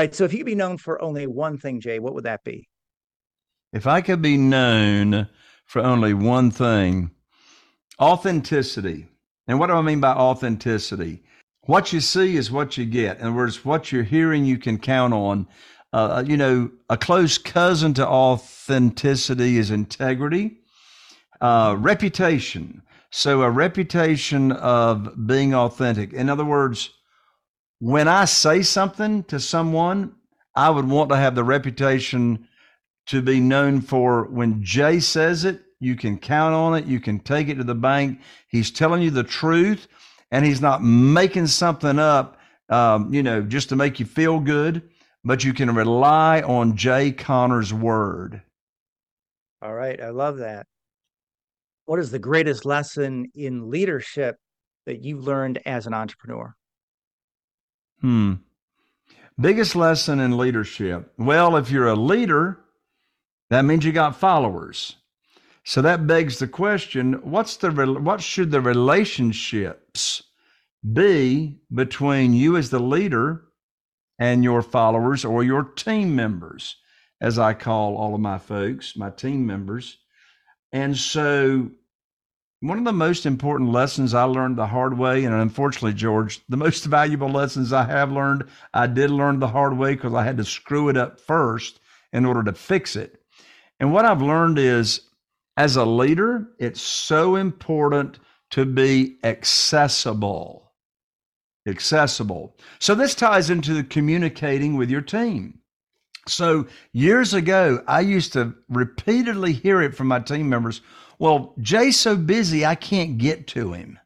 Right. So if you could be known for only one thing, Jay, what would that be? If I could be known for only one thing, authenticity. And what do I mean by authenticity? What you see is what you get. In other words, what you're hearing, you can count on. Uh, you know, a close cousin to authenticity is integrity, uh, reputation. So, a reputation of being authentic. In other words, when I say something to someone, I would want to have the reputation to be known for when Jay says it, you can count on it, you can take it to the bank. He's telling you the truth and he's not making something up, um, you know, just to make you feel good, but you can rely on Jay Conner's word. All right. I love that. What is the greatest lesson in leadership that you learned as an entrepreneur? Hmm. Biggest lesson in leadership. Well, if you're a leader, that means you got followers. So that begs the question: What's the what should the relationships be between you as the leader and your followers or your team members, as I call all of my folks, my team members? And so one of the most important lessons I learned the hard way, and unfortunately, George, the most valuable lessons I have learned, I did learn the hard way because I had to screw it up first in order to fix it. And what I've learned is as a leader, it's so important to be accessible. Accessible. So this ties into communicating with your team. So years ago, I used to repeatedly hear it from my team members well, Jay's so busy, I can't get to him.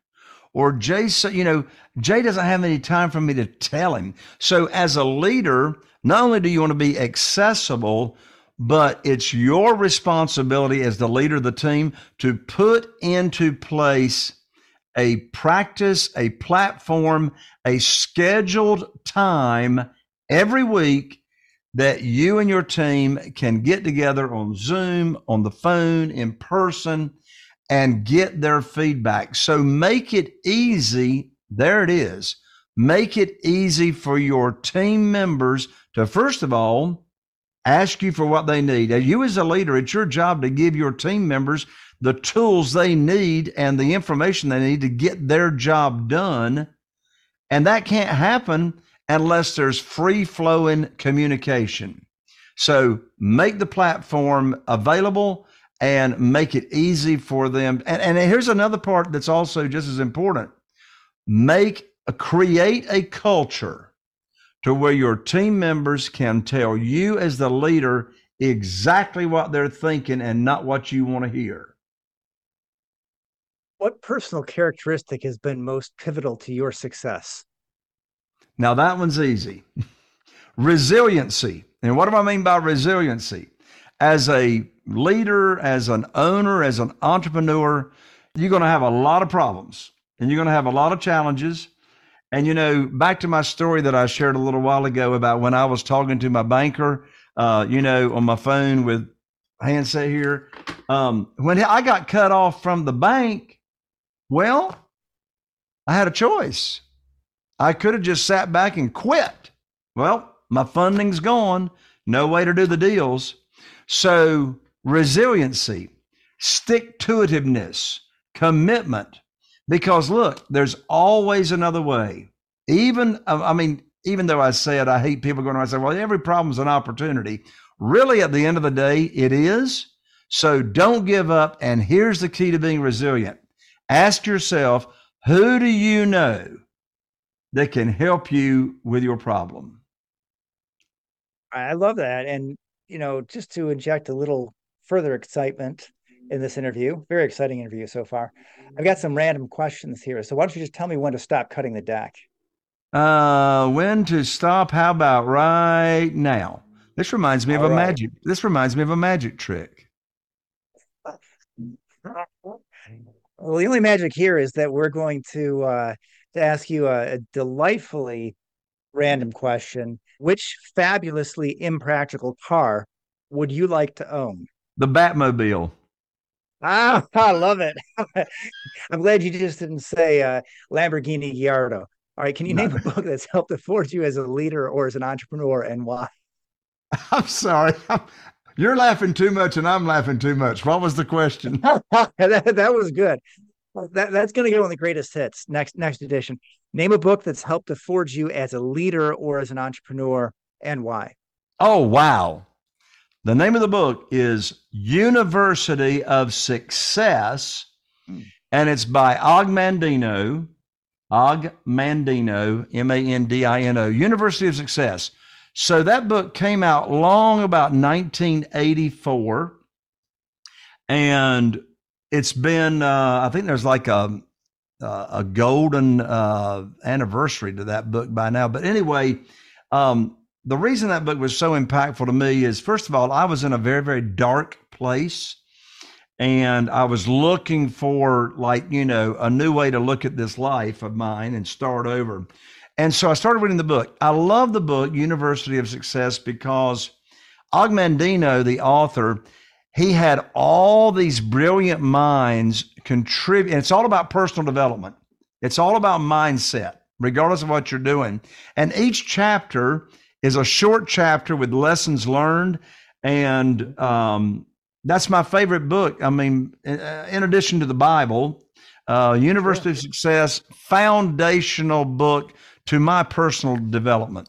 Or Jay's so, you know, Jay doesn't have any time for me to tell him. So as a leader, not only do you want to be accessible, but it's your responsibility as the leader of the team to put into place a practice, a platform, a scheduled time every week that you and your team can get together on Zoom, on the phone, in person, and get their feedback. So make it easy. There it is. Make it easy for your team members to, first of all, ask you for what they need. As you, as a leader, it's your job to give your team members the tools they need and the information they need to get their job done. And that can't happen unless there's free flowing communication. So make the platform available and make it easy for them. And, and here's another part that's also just as important. Make a, create a culture to where your team members can tell you as the leader exactly what they're thinking and not what you want to hear. What personal characteristic has been most pivotal to your success? Now, that one's easy. resiliency. And what do I mean by resiliency? As a leader, as an owner, as an entrepreneur, you're going to have a lot of problems and you're going to have a lot of challenges. And, you know, back to my story that I shared a little while ago about when I was talking to my banker, uh, you know, on my phone with handset here. Um, when I got cut off from the bank, well, I had a choice. I could have just sat back and quit. Well, my funding's gone. No way to do the deals. So, resiliency, stick to itiveness, commitment. Because look, there's always another way. Even, I mean, even though I said I hate people going around and say, well, every problem's an opportunity. Really, at the end of the day, it is. So don't give up. And here's the key to being resilient ask yourself, who do you know that can help you with your problem. I love that. And, you know, just to inject a little further excitement in this interview, very exciting interview so far. I've got some random questions here. So why don't you just tell me when to stop cutting the deck? Uh, when to stop? How about right now? This reminds me All of a right. magic. This reminds me of a magic trick. Well, the only magic here is that we're going to uh, to ask you a, a delightfully random question. Which fabulously impractical car would you like to own? The Batmobile. Ah, I love it. I'm glad you just didn't say uh, Lamborghini Gallardo. All right, can you name a book that's helped afford you as a leader or as an entrepreneur and why? I'm sorry. You're laughing too much and I'm laughing too much. What was the question? that, that was good. That, that's going to go on the greatest hits next next edition. Name a book that's helped to forge you as a leader or as an entrepreneur and why. Oh, wow. The name of the book is University of Success, hmm. and it's by Og Mandino. Og Mandino, M A N D I N O, University of Success. So that book came out long about 1984. And it's been, uh, I think there's like a, a golden uh, anniversary to that book by now. But anyway, um, the reason that book was so impactful to me is first of all, I was in a very, very dark place and I was looking for like, you know, a new way to look at this life of mine and start over. And so I started reading the book. I love the book, University of Success, because Og Mandino, the author, he had all these brilliant minds contribute. And it's all about personal development. It's all about mindset, regardless of what you're doing. And each chapter is a short chapter with lessons learned. And um, that's my favorite book. I mean, in addition to the Bible, uh, University of Success, foundational book to my personal development.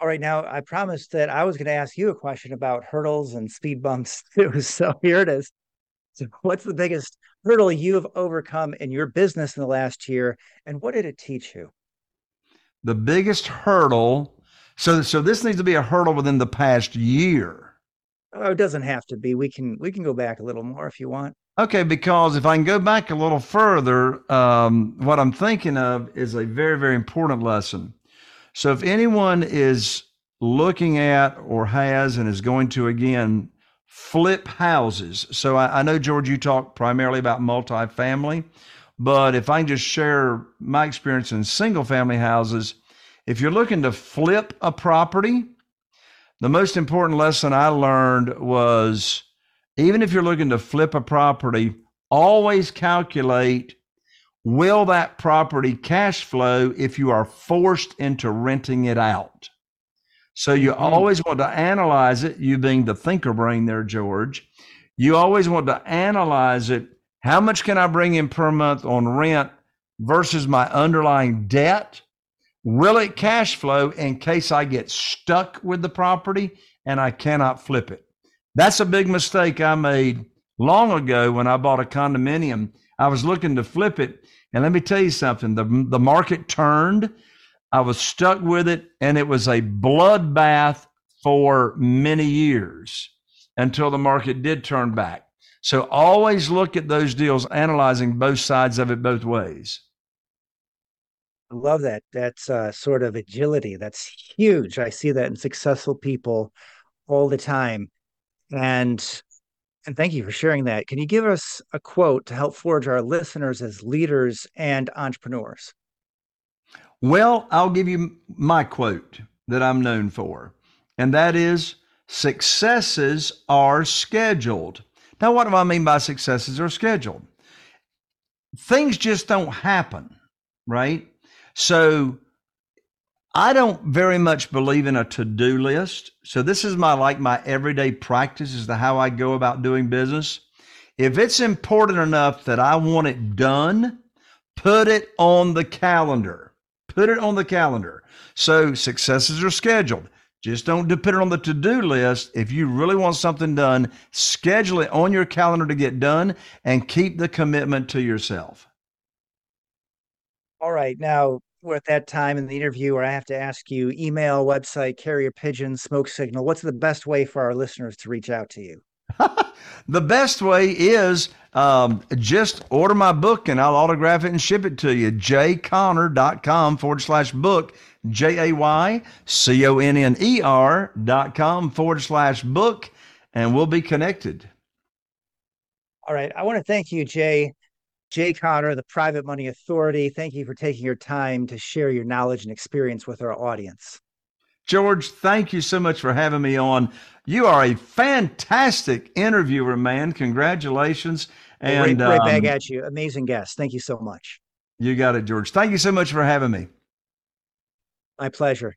All right, now I promised that I was going to ask you a question about hurdles and speed bumps too. So here it is. So, what's the biggest hurdle you've overcome in your business in the last year, and what did it teach you? The biggest hurdle. So, so this needs to be a hurdle within the past year. Oh, it doesn't have to be. We can we can go back a little more if you want. Okay, because if I can go back a little further, um, what I'm thinking of is a very, very important lesson. So if anyone is looking at or has and is going to again flip houses, so I, I know George, you talk primarily about multifamily, but if I can just share my experience in single family houses, if you're looking to flip a property, the most important lesson I learned was even if you're looking to flip a property, always calculate will that property cash flow if you are forced into renting it out. So you mm-hmm. always want to analyze it, you being the thinker brain there, George. You always want to analyze it. How much can I bring in per month on rent versus my underlying debt? Will it cash flow in case I get stuck with the property and I cannot flip it? That's a big mistake I made long ago when I bought a condominium. I was looking to flip it. And let me tell you something the, the market turned. I was stuck with it, and it was a bloodbath for many years until the market did turn back. So always look at those deals, analyzing both sides of it both ways. I love that. That's uh, sort of agility. That's huge. I see that in successful people all the time. And and thank you for sharing that. Can you give us a quote to help forge our listeners as leaders and entrepreneurs? Well, I'll give you my quote that I'm known for, and that is successes are scheduled. Now, what do I mean by successes are scheduled? Things just don't happen, right? So I don't very much believe in a to-do list. So this is my like my everyday practice is the how I go about doing business. If it's important enough that I want it done, put it on the calendar. Put it on the calendar. So successes are scheduled. Just don't depend on the to-do list. If you really want something done, schedule it on your calendar to get done and keep the commitment to yourself. All right. Now, we're at that time in the interview where I have to ask you email, website, carrier pigeon, smoke signal. What's the best way for our listeners to reach out to you? the best way is um, just order my book and I'll autograph it and ship it to you. jayconner.com forward slash book, J A Y C O N N E R dot com forward slash book, and we'll be connected. All right. I want to thank you, Jay. Jay Conner, the Private Money Authority, thank you for taking your time to share your knowledge and experience with our audience. George, thank you so much for having me on. You are a fantastic interviewer, man. Congratulations. And right, right um, back at you. Amazing guest. Thank you so much. You got it, George. Thank you so much for having me. My pleasure.